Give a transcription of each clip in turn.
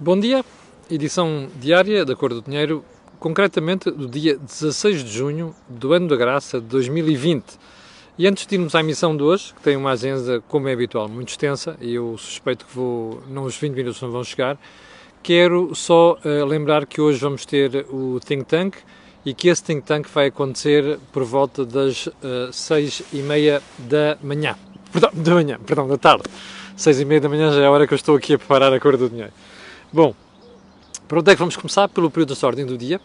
Bom dia, edição diária da Cor do Dinheiro, concretamente do dia 16 de junho do ano da graça de 2020. E antes de irmos à emissão de hoje, que tem uma agenda, como é habitual, muito extensa, e eu suspeito que vou, não, os 20 minutos não vão chegar, quero só uh, lembrar que hoje vamos ter o Think Tank e que esse Think Tank vai acontecer por volta das uh, seis e meia da manhã. Perdão, da manhã, perdão, da tarde. Seis e meia da manhã já é a hora que eu estou aqui a preparar a Cor do Dinheiro. Bom, para onde é que vamos começar? Pelo período da ordem do dia.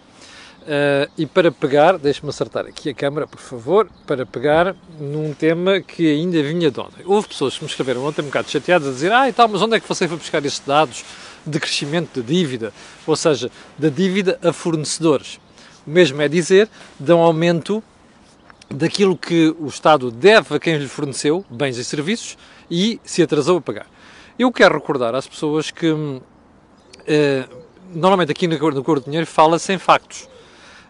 Uh, e para pegar, deixe-me acertar aqui a câmera, por favor, para pegar num tema que ainda vinha de ontem. Houve pessoas que me escreveram ontem um bocado chateadas a dizer ah, e tal, mas onde é que você foi buscar estes dados de crescimento de dívida? Ou seja, da dívida a fornecedores. O mesmo é dizer de um aumento daquilo que o Estado deve a quem lhe forneceu bens e serviços e se atrasou a pagar. Eu quero recordar às pessoas que hum, normalmente aqui no Acordo do Dinheiro fala-se em factos.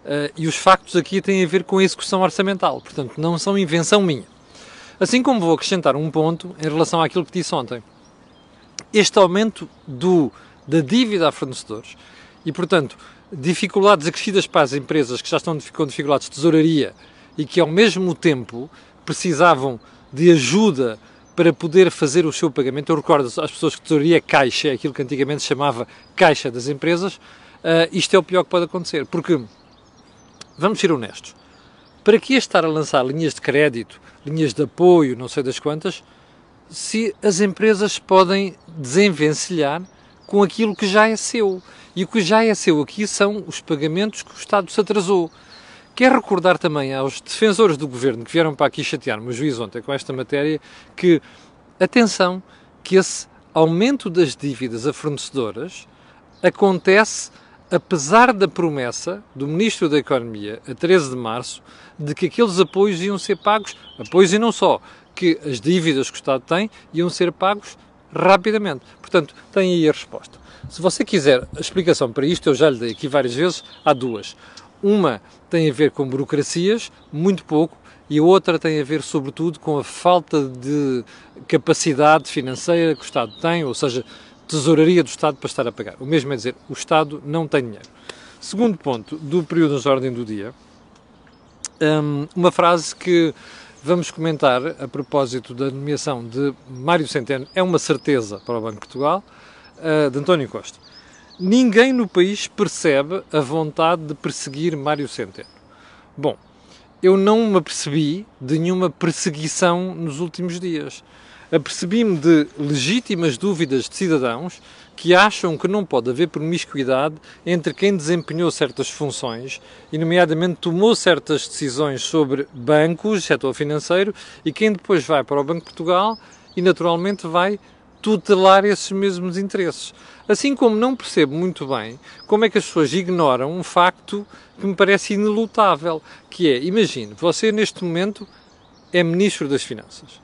Uh, e os factos aqui têm a ver com a execução orçamental, portanto, não são invenção minha. Assim como vou acrescentar um ponto em relação àquilo que disse ontem. Este aumento do, da dívida a fornecedores e, portanto, dificuldades acrescidas para as empresas que já estão com dificuldades de tesouraria e que, ao mesmo tempo, precisavam de ajuda para poder fazer o seu pagamento. Eu recordo às pessoas que tesouraria caixa, aquilo que antigamente chamava caixa das empresas, uh, isto é o pior que pode acontecer. Porque, vamos ser honestos, para que estar a lançar linhas de crédito, linhas de apoio, não sei das quantas, se as empresas podem desenvencilhar com aquilo que já é seu. E o que já é seu aqui são os pagamentos que o Estado se atrasou. Quero recordar também aos defensores do governo que vieram para aqui chatear-me o juiz ontem com esta matéria que, atenção, que esse aumento das dívidas a fornecedoras acontece apesar da promessa do Ministro da Economia, a 13 de março, de que aqueles apoios iam ser pagos, apoios e não só, que as dívidas que o Estado tem iam ser pagos rapidamente. Portanto, tem aí a resposta. Se você quiser a explicação para isto, eu já lhe dei aqui várias vezes, há duas. Uma tem a ver com burocracias, muito pouco, e a outra tem a ver, sobretudo, com a falta de capacidade financeira que o Estado tem, ou seja, tesouraria do Estado para estar a pagar. O mesmo é dizer, o Estado não tem dinheiro. Segundo ponto do período de ordem do dia, hum, uma frase que vamos comentar a propósito da nomeação de Mário Centeno, é uma certeza para o Banco de Portugal, uh, de António Costa. Ninguém no país percebe a vontade de perseguir Mário Centeno. Bom, eu não me apercebi de nenhuma perseguição nos últimos dias. Apercebi-me de legítimas dúvidas de cidadãos que acham que não pode haver promiscuidade entre quem desempenhou certas funções, e nomeadamente tomou certas decisões sobre bancos, setor financeiro, e quem depois vai para o Banco de Portugal e naturalmente vai tutelar esses mesmos interesses. Assim como não percebo muito bem como é que as pessoas ignoram um facto que me parece inelutável, que é, imagine, você neste momento é Ministro das Finanças,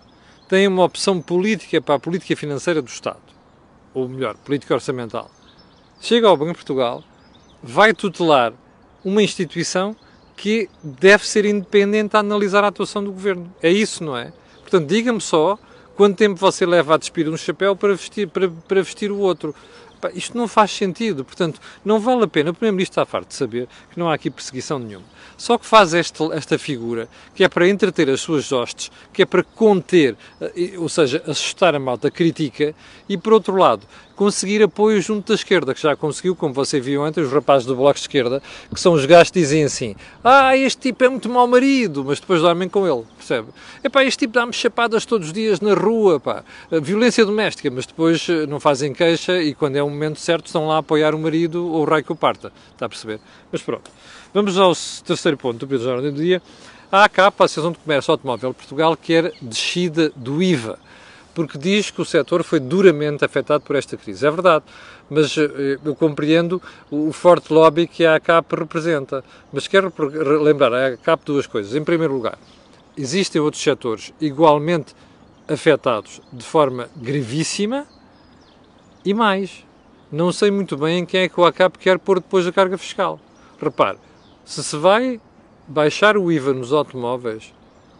tem uma opção política para a política financeira do Estado, ou melhor, política orçamental. Chega ao Banco de Portugal, vai tutelar uma instituição que deve ser independente a analisar a atuação do Governo. É isso, não é? Portanto, diga-me só Quanto tempo você leva a despir um chapéu para vestir, para, para vestir o outro? isto não faz sentido, portanto, não vale a pena. O Primeiro-Ministro está farto de saber que não há aqui perseguição nenhuma. Só que faz esta, esta figura, que é para entreter as suas hostes, que é para conter, eh, ou seja, assustar a malta crítica, e por outro lado, conseguir apoio junto da esquerda, que já conseguiu, como você viu ontem, os rapazes do Bloco de Esquerda, que são os gajos que dizem assim: Ah, este tipo é muito mau marido, mas depois dormem com ele, percebe? Epá, este tipo dá-me chapadas todos os dias na rua, pá. Violência doméstica, mas depois eh, não fazem queixa e quando é o momento certo estão lá a apoiar o marido ou o rei que o parta, está a perceber? Mas pronto. Vamos ao terceiro ponto do período de ordem do dia. A ACAP, a Associação de Comércio Automóvel de Portugal, quer descida do IVA porque diz que o setor foi duramente afetado por esta crise. É verdade, mas eh, eu compreendo o forte lobby que a ACAP representa. Mas quero lembrar a ACAP duas coisas. Em primeiro lugar, existem outros setores igualmente afetados de forma gravíssima e mais. Não sei muito bem em quem é que o ACAP quer pôr depois a carga fiscal. Repare, se se vai baixar o IVA nos automóveis,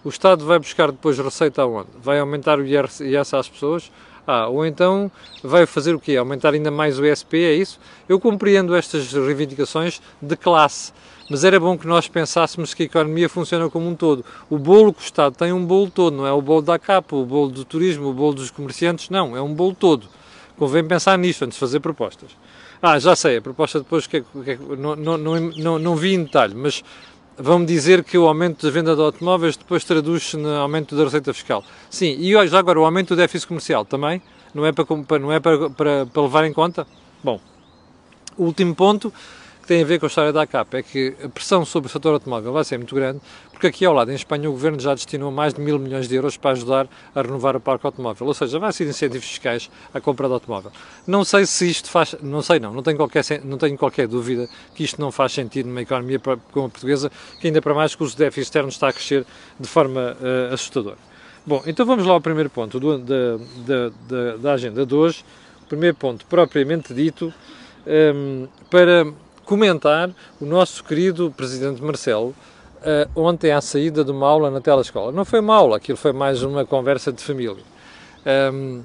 o Estado vai buscar depois receita aonde? Vai aumentar o IRS às pessoas? Ah, ou então vai fazer o quê? Aumentar ainda mais o ESP, é isso? Eu compreendo estas reivindicações de classe, mas era bom que nós pensássemos que a economia funciona como um todo. O bolo que o Estado tem é um bolo todo, não é o bolo da capa, o bolo do turismo, o bolo dos comerciantes, não, é um bolo todo. Convém pensar nisto antes de fazer propostas. Ah, já sei, a proposta depois que, é, que é, não, não, não, não vi em detalhe, mas vão-me dizer que o aumento da venda de automóveis depois traduz-se no aumento da receita fiscal. Sim, e já agora o aumento do déficit comercial também? Não é para, não é para, para, para levar em conta? Bom, o último ponto que tem a ver com a história da ACAP é que a pressão sobre o setor automóvel vai ser muito grande, porque aqui ao lado, em Espanha, o governo já destinou mais de mil milhões de euros para ajudar a renovar o parque automóvel, ou seja, vai ser incentivos fiscais à compra de automóvel. Não sei se isto faz, não sei não, não tenho qualquer, não tenho qualquer dúvida que isto não faz sentido numa economia como a portuguesa, que ainda para mais que o déficit externo está a crescer de forma uh, assustadora. Bom, então vamos lá ao primeiro ponto do, da, da, da, da agenda de hoje. Primeiro ponto, propriamente dito, um, ehm, para comentar o nosso querido Presidente Marcelo uh, ontem à saída de uma aula na telescola. Não foi uma aula, aquilo foi mais uma conversa de família. Um, ehm,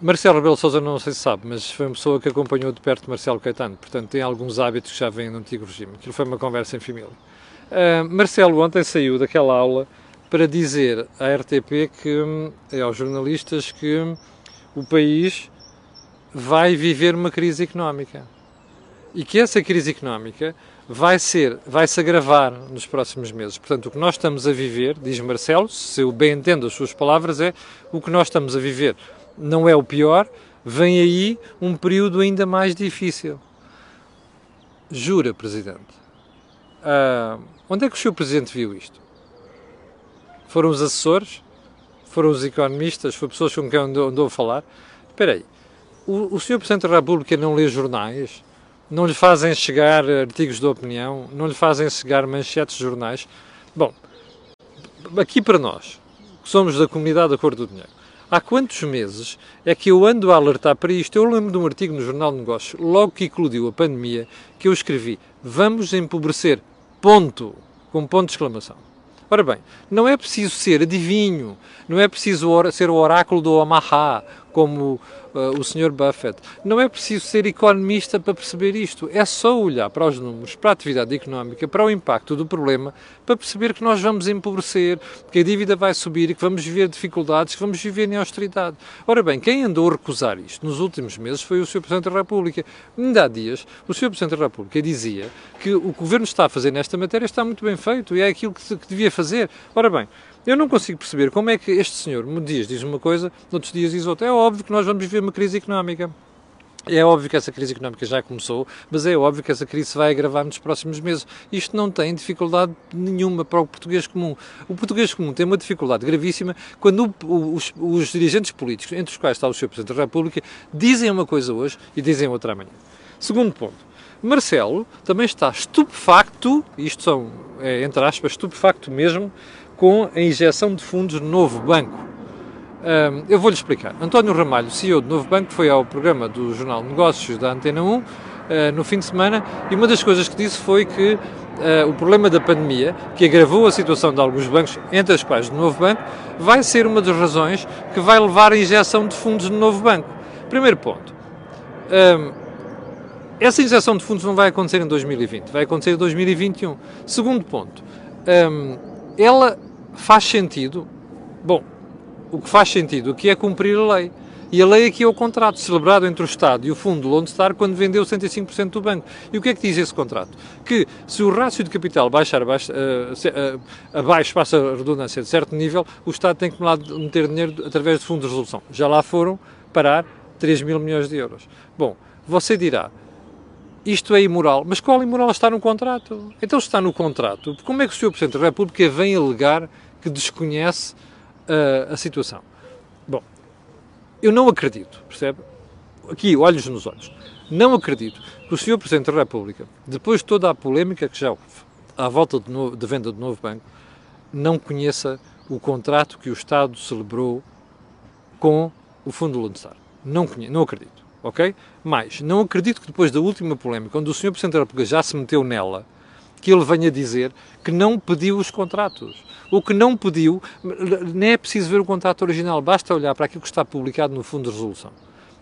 Marcelo Rebelo Sousa não sei se sabe, mas foi uma pessoa que acompanhou de perto Marcelo Caetano, portanto tem alguns hábitos que já vêm do antigo regime. Aquilo foi uma conversa em família. Uh, Marcelo ontem saiu daquela aula para dizer à RTP que, eh, aos jornalistas que o país vai viver uma crise económica e que essa crise económica vai ser, vai se agravar nos próximos meses. Portanto, o que nós estamos a viver, diz Marcelo, se eu bem entendo as suas palavras, é o que nós estamos a viver não é o pior, vem aí um período ainda mais difícil. Jura, Presidente? Ah, onde é que o Sr. Presidente viu isto? Foram os assessores? Foram os economistas? Foram pessoas com quem andou, andou a falar? Espera aí, o, o Sr. Presidente da República não lê jornais? Não lhe fazem chegar artigos de opinião, não lhe fazem chegar manchetes de jornais. Bom, aqui para nós, que somos da comunidade da cor do dinheiro, há quantos meses é que eu ando a alertar para isto? Eu lembro de um artigo no Jornal de Negócios, logo que eclodiu a pandemia, que eu escrevi: Vamos empobrecer, ponto, com ponto de exclamação. Ora bem, não é preciso ser adivinho, não é preciso ser o oráculo do Omaha, como o Sr. Buffett. Não é preciso ser economista para perceber isto. É só olhar para os números, para a atividade económica, para o impacto do problema, para perceber que nós vamos empobrecer, que a dívida vai subir e que vamos viver dificuldades, que vamos viver em austeridade. Ora bem, quem andou a recusar isto nos últimos meses foi o Sr. Presidente da República. Ainda há dias, o Sr. Presidente da República dizia que o que o Governo está a fazer nesta matéria está muito bem feito e é aquilo que devia fazer. Ora bem, eu não consigo perceber como é que este senhor, um dias diz uma coisa, outros dias diz outra. É óbvio que nós vamos viver uma crise económica. É óbvio que essa crise económica já começou, mas é óbvio que essa crise se vai agravar nos próximos meses. Isto não tem dificuldade nenhuma para o português comum. O português comum tem uma dificuldade gravíssima quando os, os dirigentes políticos, entre os quais está o Sr. Presidente da República, dizem uma coisa hoje e dizem outra amanhã. Segundo ponto. Marcelo também está estupefacto, isto são, é, entre aspas, estupefacto mesmo, com a injeção de fundos no novo banco. Um, eu vou-lhe explicar. António Ramalho, CEO do Novo Banco, foi ao programa do Jornal Negócios da Antena 1 uh, ah, no fim de semana e uma das coisas que disse foi que uh, o problema da pandemia, que agravou a situação de alguns bancos, entre os quais do Novo Banco, vai ser uma das razões que vai levar à injeção de fundos no Novo Banco. Primeiro ponto. Um, essa injeção de fundos não vai acontecer em 2020, vai acontecer em 2021. Segundo ponto. Um, ela faz sentido. Bom, o que faz sentido aqui é cumprir a lei. E a lei aqui é o contrato celebrado entre o Estado e o Fundo Lone Star quando vendeu 105% do banco. E o que é que diz esse contrato? Que se o rácio de capital baixar abaixo, uh, uh, abaixo passa a redundância de certo nível, o Estado tem que meter dinheiro através de fundos de resolução. Já lá foram parar 3 mil milhões de euros. Bom, você dirá, isto é imoral. Mas qual imoral está no contrato? Então, se está no contrato, como é que o Sr. Presidente da República vem alegar que desconhece uh, a situação? Bom, eu não acredito, percebe? Aqui, olhos nos olhos. Não acredito que o Sr. Presidente da República, depois de toda a polémica que já houve à volta de, novo, de venda do novo banco, não conheça o contrato que o Estado celebrou com o Fundo Lundestar. Não, não acredito ok? Mas não acredito que depois da última polémica, onde o Sr. Presidente da República já se meteu nela, que ele venha dizer que não pediu os contratos. O que não pediu, nem é preciso ver o contrato original, basta olhar para aquilo que está publicado no fundo de resolução.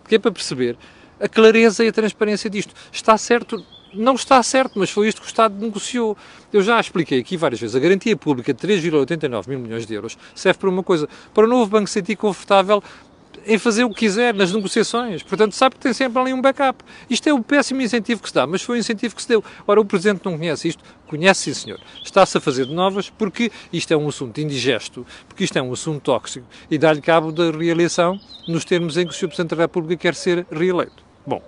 Porque é para perceber a clareza e a transparência disto. Está certo não está certo, mas foi isto que o Estado negociou. Eu já expliquei aqui várias vezes. A garantia pública de 3,89 mil milhões de euros serve para uma coisa: para o novo banco se sentir confortável em fazer o que quiser nas negociações. Portanto, sabe que tem sempre ali um backup. Isto é o péssimo incentivo que se dá, mas foi o incentivo que se deu. Ora, o Presidente não conhece isto? Conhece, sim, senhor. Está-se a fazer de novas porque isto é um assunto indigesto, porque isto é um assunto tóxico e dá-lhe cabo da reeleição nos termos em que o Sr. Presidente da República quer ser reeleito. Bom,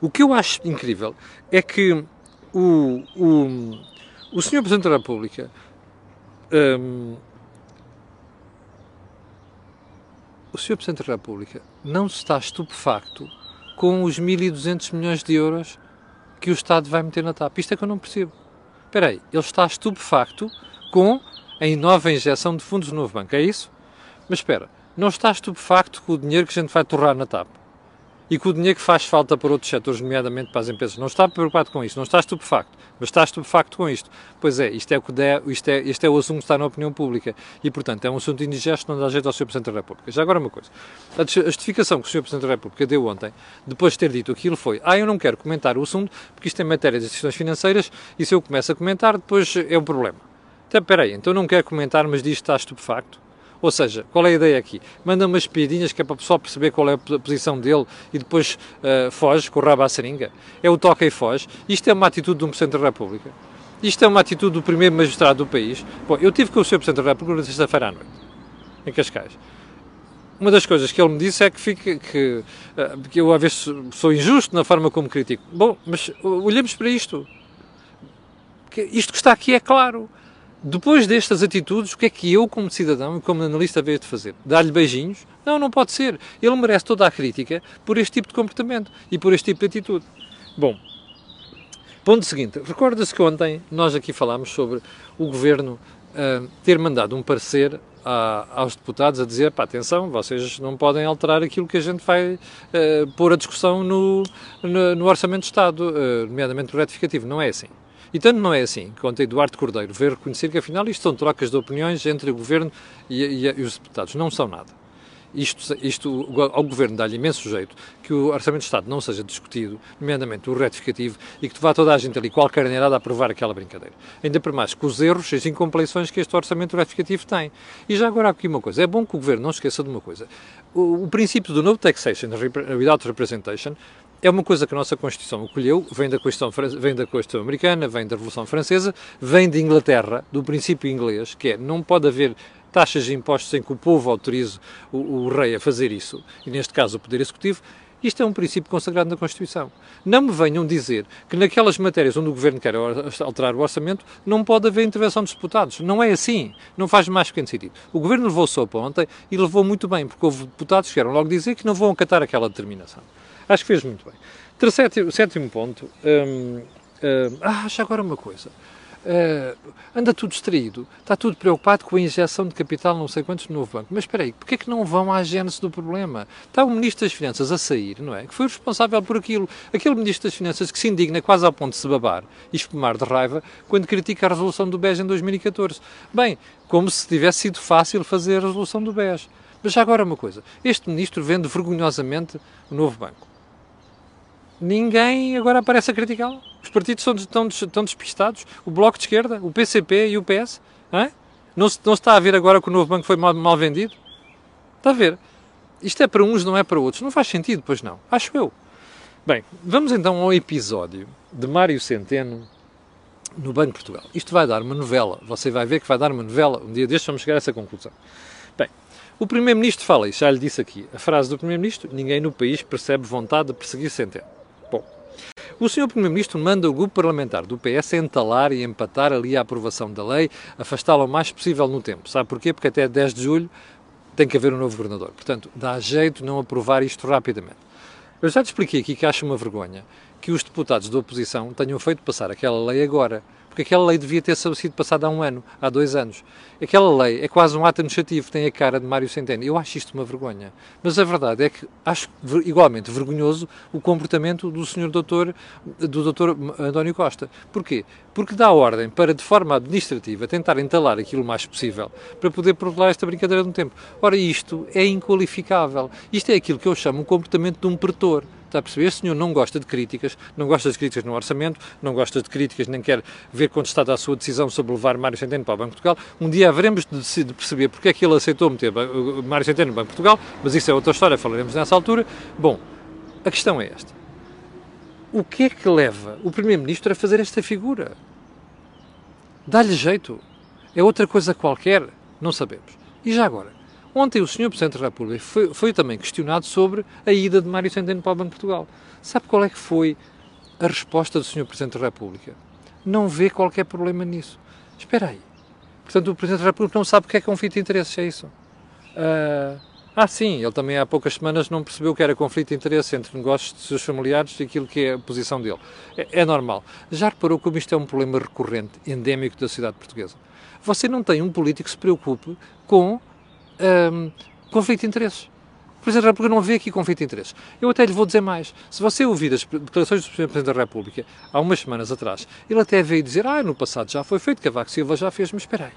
o que eu acho incrível é que o, o, o Sr. Presidente da República um, o Sr. Presidente da República não está estupefacto com os 1.200 milhões de euros que o Estado vai meter na TAP. Isto é que eu não percebo. Espera aí, ele está estupefacto com a nova injeção de fundos no novo banco, é isso? Mas espera, não está estupefacto com o dinheiro que a gente vai torrar na TAP? E com o dinheiro que faz falta para outros setores, nomeadamente para as empresas. Não está preocupado com isto, não está estupefacto, mas está estupefacto com isto. Pois é, isto é o que der, isto é, este é o assunto que está na opinião pública e, portanto, é um assunto indigesto, não dá jeito ao Sr. Presidente da República. Já agora uma coisa, a justificação que o Sr. Presidente da República deu ontem, depois de ter dito aquilo, foi ah, eu não quero comentar o assunto porque isto é matéria de decisões financeiras e se eu começo a comentar, depois é um problema. Então, espera aí, então não quero comentar, mas diz que está estupefacto? Ou seja, qual é a ideia aqui? Manda umas piadinhas que é para o pessoal perceber qual é a posição dele e depois uh, foge com o rabo à seringa. É o toca e foge. Isto é uma atitude de um Presidente da República. Isto é uma atitude do primeiro magistrado do país. Bom, eu tive com o Sr. Presidente da República na sexta-feira à noite, em Cascais. Uma das coisas que ele me disse é que, fica, que, uh, que eu às vezes sou injusto na forma como critico. Bom, mas olhemos para isto. Isto que está aqui é claro. Depois destas atitudes, o que é que eu, como cidadão e como analista, vejo de fazer? Dar-lhe beijinhos? Não, não pode ser. Ele merece toda a crítica por este tipo de comportamento e por este tipo de atitude. Bom, ponto seguinte. Recorda-se que ontem nós aqui falámos sobre o governo uh, ter mandado um parecer a, aos deputados a dizer: pá, atenção, vocês não podem alterar aquilo que a gente vai uh, pôr a discussão no, no, no Orçamento de Estado, uh, nomeadamente o retificativo. Não é assim. E tanto não é assim que ontem Eduardo Cordeiro veio reconhecer que afinal isto são trocas de opiniões entre o Governo e, e, e os deputados. Não são nada. Isto, isto ao Governo dá-lhe imenso jeito que o Orçamento de Estado não seja discutido, nomeadamente o retificativo, e que vá toda a gente ali, qualquer carneirada, a aprovar aquela brincadeira. Ainda por mais com os erros e as incompreensões que este Orçamento retificativo tem. E já agora aqui uma coisa, é bom que o Governo não esqueça de uma coisa. O, o princípio do no taxation without representation é uma coisa que a nossa Constituição acolheu, vem da Constituição, vem da Constituição Americana, vem da Revolução Francesa, vem de Inglaterra, do princípio inglês, que é não pode haver taxas de impostos sem que o povo autorize o, o rei a fazer isso, e neste caso o Poder Executivo, isto é um princípio consagrado na Constituição. Não me venham dizer que naquelas matérias onde o Governo quer alterar o orçamento não pode haver intervenção dos deputados. Não é assim. Não faz mais pequeno sentido. O Governo levou sopa ontem e levou muito bem, porque houve deputados que vieram logo dizer que não vão acatar aquela determinação. Acho que fez muito bem. Terceiro, sétimo ponto. Hum, hum, ah, já agora uma coisa. Uh, anda tudo distraído, está tudo preocupado com a injeção de capital não sei quantos no novo banco. Mas espera aí, porquê é que não vão à gênese do problema? Está o Ministro das Finanças a sair, não é? Que foi responsável por aquilo. Aquele Ministro das Finanças que se indigna quase ao ponto de se babar e espumar de raiva quando critica a resolução do BES em 2014. Bem, como se tivesse sido fácil fazer a resolução do BES. Mas já agora uma coisa, este Ministro vende vergonhosamente o novo banco ninguém agora aparece a criticá-lo. Os partidos estão, estão, despistados. O Bloco de Esquerda, o PCP e o PS. Não, não, se, não se está a ver agora que o novo banco foi mal, mal vendido? Está a ver? Isto é para uns, não é para outros. Não faz sentido, pois não. Acho eu. Bem, vamos então ao episódio de Mário Centeno no Banco de Portugal. Isto vai dar uma novela. Você vai ver que vai dar uma novela. Um dia destes vamos chegar a essa conclusão. Bem, o Primeiro-Ministro fala isso, já lhe disse aqui. A frase do Primeiro-Ministro: ninguém no país percebe vontade de perseguir Centeno. O Sr. Primeiro-Ministro manda o grupo parlamentar do PS entalar e empatar ali a aprovação da lei, afastá-la o mais possível no tempo. Sabe porquê? Porque até 10 de julho tem que haver um novo governador. Portanto, dá jeito não aprovar isto rapidamente. Eu já te expliquei aqui que acho uma vergonha que os deputados da oposição tenham feito passar aquela lei agora porque aquela lei devia ter sido passada há um ano, há dois anos. Aquela lei é quase um ato administrativo, tem a cara de Mário Centeno. Eu acho isto uma vergonha. Mas a verdade é que acho igualmente vergonhoso o comportamento do senhor doutor, do doutor António Costa. Porquê? Porque dá ordem para, de forma administrativa, tentar entalar aquilo o mais possível para poder protelar esta brincadeira de um tempo. Ora, isto é inqualificável. Isto é aquilo que eu chamo um comportamento de um pretor. Está a perceber? Este senhor não gosta de críticas, não gosta de críticas no orçamento, não gosta de críticas, nem quer ver contestada a sua decisão sobre levar Mário Centeno para o Banco de Portugal. Um dia haveremos de, de perceber porque é que ele aceitou meter Mário Centeno no Banco de Portugal, mas isso é outra história, falaremos nessa altura. Bom, a questão é esta. O que é que leva o Primeiro-Ministro a fazer esta figura? Dá-lhe jeito? É outra coisa qualquer? Não sabemos. E já agora? Ontem o Sr. Presidente da República foi, foi, também questionado sobre a ida de Mário Centeno para o Banco de Portugal. Sabe qual é que foi a resposta do Sr. Presidente da República? Não vê qualquer problema nisso. Espera aí. Portanto, o Presidente da República não sabe o que é conflito de interesses, é isso? Uh, ah, sim, ele também há poucas semanas não percebeu que era conflito de interesse entre negócios de seus familiares e aquilo que é a posição dele. É, é normal. Já reparou como isto é um problema recorrente, endémico da sociedade portuguesa? Você não tem um político que se preocupe com um, conflito de interesses. O Presidente da República não vê aqui conflito de interesses. Eu até lhe vou dizer mais. Se você ouvir as declarações do Presidente da República há umas semanas atrás, ele até veio dizer: Ah, no passado já foi feito, Cavaco Silva já fez, mas espera aí.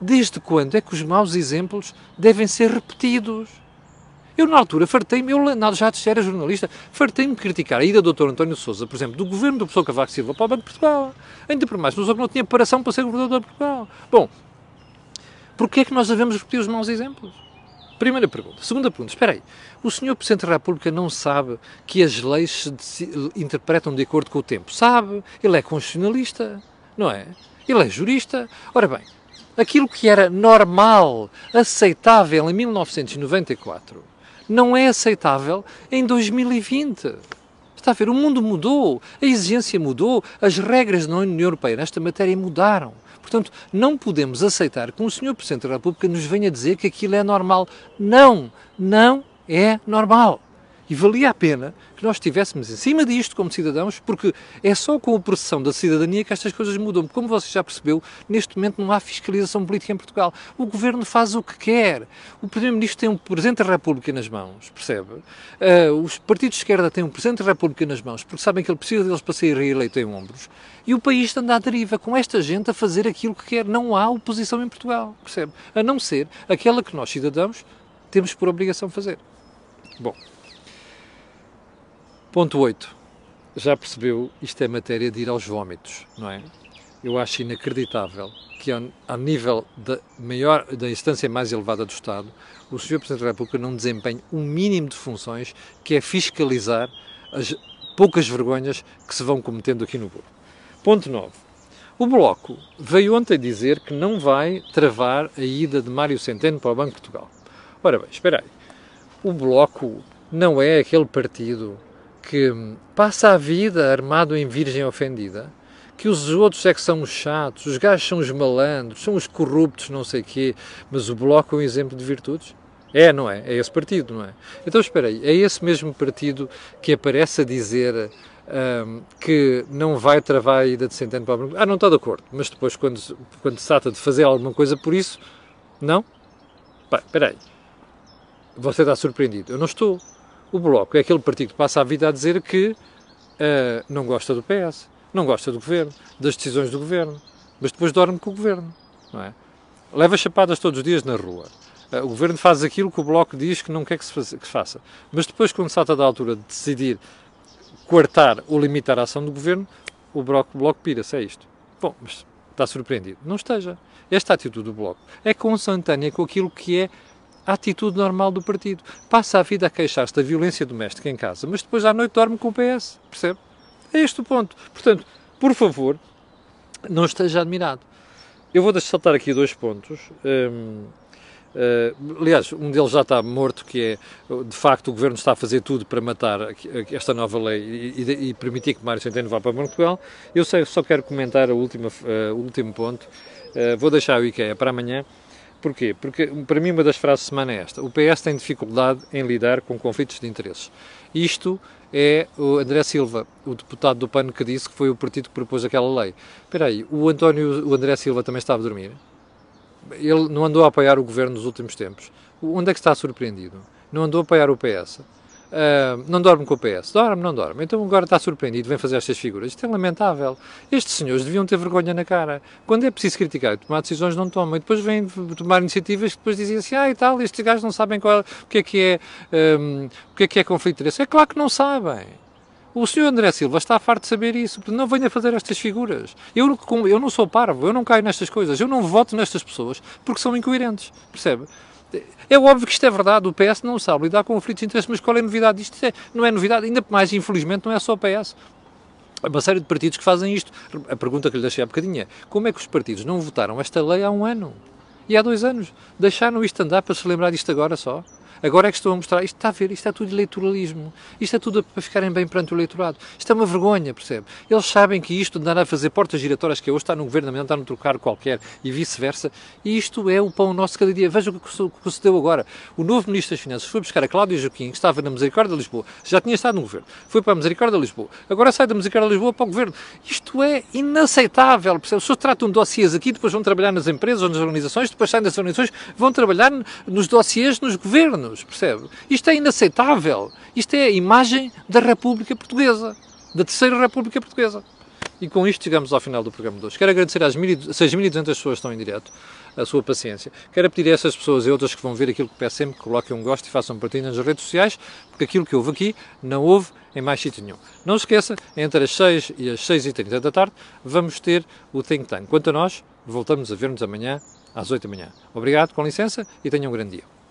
Desde quando é que os maus exemplos devem ser repetidos? Eu, na altura, fartei-me, eu já era jornalista, fartei-me criticar a ida do Dr. António Sousa, por exemplo, do governo do professor Cavaco Silva para o Banco de Portugal. Ainda por mais, não tinha preparação para ser governador de Portugal. Bom, Porquê é que nós devemos repetir os maus exemplos? Primeira pergunta. Segunda pergunta. Espera aí. O senhor Presidente da República não sabe que as leis se interpretam de acordo com o tempo? Sabe. Ele é constitucionalista, não é? Ele é jurista. Ora bem, aquilo que era normal, aceitável em 1994, não é aceitável em 2020. Está a ver? O mundo mudou, a exigência mudou, as regras da União Europeia nesta matéria mudaram. Portanto, não podemos aceitar que um senhor Presidente da República nos venha dizer que aquilo é normal. Não, não é normal. E valia a pena que nós estivéssemos em cima disto como cidadãos, porque é só com a processão da cidadania que estas coisas mudam. Como você já percebeu, neste momento não há fiscalização política em Portugal. O governo faz o que quer. O Primeiro-Ministro tem um Presidente da República nas mãos, percebe? Uh, os partidos de esquerda têm um Presidente da República nas mãos, porque sabem que ele precisa deles para ser reeleito em ombros. E o país anda à deriva com esta gente a fazer aquilo que quer. Não há oposição em Portugal, percebe? A não ser aquela que nós, cidadãos, temos por obrigação fazer. Bom. Ponto 8. Já percebeu, isto é matéria de ir aos vómitos, não é? Eu acho inacreditável que, ao nível da, maior, da instância mais elevada do Estado, o Sr. Presidente da República não desempenhe um mínimo de funções que é fiscalizar as poucas vergonhas que se vão cometendo aqui no Bloco. Ponto 9. O Bloco veio ontem dizer que não vai travar a ida de Mário Centeno para o Banco de Portugal. Ora bem, espera aí. O Bloco não é aquele partido que passa a vida armado em virgem ofendida, que os outros é que são os chatos, os gajos são os malandros, são os corruptos, não sei quê, mas o Bloco é um exemplo de virtudes? É, não é? É esse partido, não é? Então espera aí, é esse mesmo partido que aparece a dizer um, que não vai travar a ida de Centeno para o Branco? Ah, não está de acordo, mas depois quando, quando se trata de fazer alguma coisa por isso, não? Pá, espera aí, você está surpreendido, eu não estou. O Bloco é aquele partido que passa a vida a dizer que uh, não gosta do PS, não gosta do governo, das decisões do governo, mas depois dorme com o governo, não é? Leva chapadas todos os dias na rua. Uh, o governo faz aquilo que o Bloco diz que não quer que se, que se faça. Mas depois, quando trata da altura de decidir coartar ou limitar a ação do governo, o Bloco, bloco pira-se, é isto. Bom, mas está surpreendido. Não esteja. Esta atitude do Bloco é consentânea com aquilo que é a atitude normal do partido. Passa a vida a queixar-se da violência doméstica em casa, mas depois à noite dorme com o PS. Percebe? É este o ponto. Portanto, por favor, não esteja admirado. Eu vou saltar aqui dois pontos. Um, uh, aliás, um deles já está morto, que é, de facto, o Governo está a fazer tudo para matar esta nova lei e, e, e permitir que Mário Centeno vá para Portugal. Eu sei, só quero comentar uh, o último ponto. Uh, vou deixar o IKEA para amanhã Porquê? Porque para mim uma das frases de semana é esta. O PS tem dificuldade em lidar com conflitos de interesses. Isto é o André Silva, o deputado do PAN, que disse que foi o partido que propôs aquela lei. Espera aí, o António, o André Silva também estava a dormir? Ele não andou a apoiar o governo nos últimos tempos. Onde é que está surpreendido? Não andou a apoiar o PS. Uh, não dorme com o PS. Dorme, não dorme. Então agora está surpreendido, vem fazer estas figuras. Isto é lamentável. Estes senhores deviam ter vergonha na cara. Quando é preciso criticar e tomar decisões, não tomam. E depois vêm tomar iniciativas que depois dizem assim, ah e tal, estes gajos não sabem qual, o que é que é, um, o que é que é conflito de interesse. É claro que não sabem. O senhor André Silva está farto de saber isso, porque não venha fazer estas figuras. Eu, eu não sou parvo, eu não caio nestas coisas, eu não voto nestas pessoas porque são incoerentes, percebe? É óbvio que isto é verdade, o PS não sabe lidar com conflitos de interesse, mas qual é a novidade disto? É, não é novidade, ainda mais, infelizmente, não é só o PS. Há uma série de partidos que fazem isto. A pergunta que lhe deixei há bocadinho é: como é que os partidos não votaram esta lei há um ano? E há dois anos? Deixaram isto andar para se lembrar disto agora só? Agora é que estou a mostrar, isto está a ver, isto é tudo eleitoralismo, isto é tudo para ficarem bem perante o eleitorado. Isto é uma vergonha, percebe? Eles sabem que isto de andar a fazer portas giratórias, que é hoje está no governo, amanhã está no trocar qualquer e vice-versa, e isto é o pão nosso cada dia. Veja o que sucedeu agora. O novo Ministro das Finanças foi buscar a Cláudia Joaquim, que estava na Misericórdia de Lisboa, já tinha estado no governo, foi para a Misericórdia de Lisboa, agora sai da Misericórdia de Lisboa para o governo. Isto é inaceitável, percebe? Pessoas tratam dossiês aqui, depois vão trabalhar nas empresas ou nas organizações, depois saem das organizações, vão trabalhar nos dossiês nos governos, percebe? Isto é inaceitável. Isto é a imagem da República Portuguesa, da Terceira República Portuguesa. E com isto chegamos ao final do programa de hoje. Quero agradecer às 6.200 pessoas que estão em direto a sua paciência. Quero pedir a essas pessoas e outras que vão ver aquilo que peço sempre, que coloquem um gosto e façam partilha nas redes sociais, porque aquilo que houve aqui não houve em mais sítio nenhum. Não se esqueça, entre as 6 e as 6 e 30 da tarde, vamos ter o Think Tank. Quanto a nós, voltamos a ver-nos amanhã às 8 da manhã. Obrigado, com licença, e tenham um grande dia.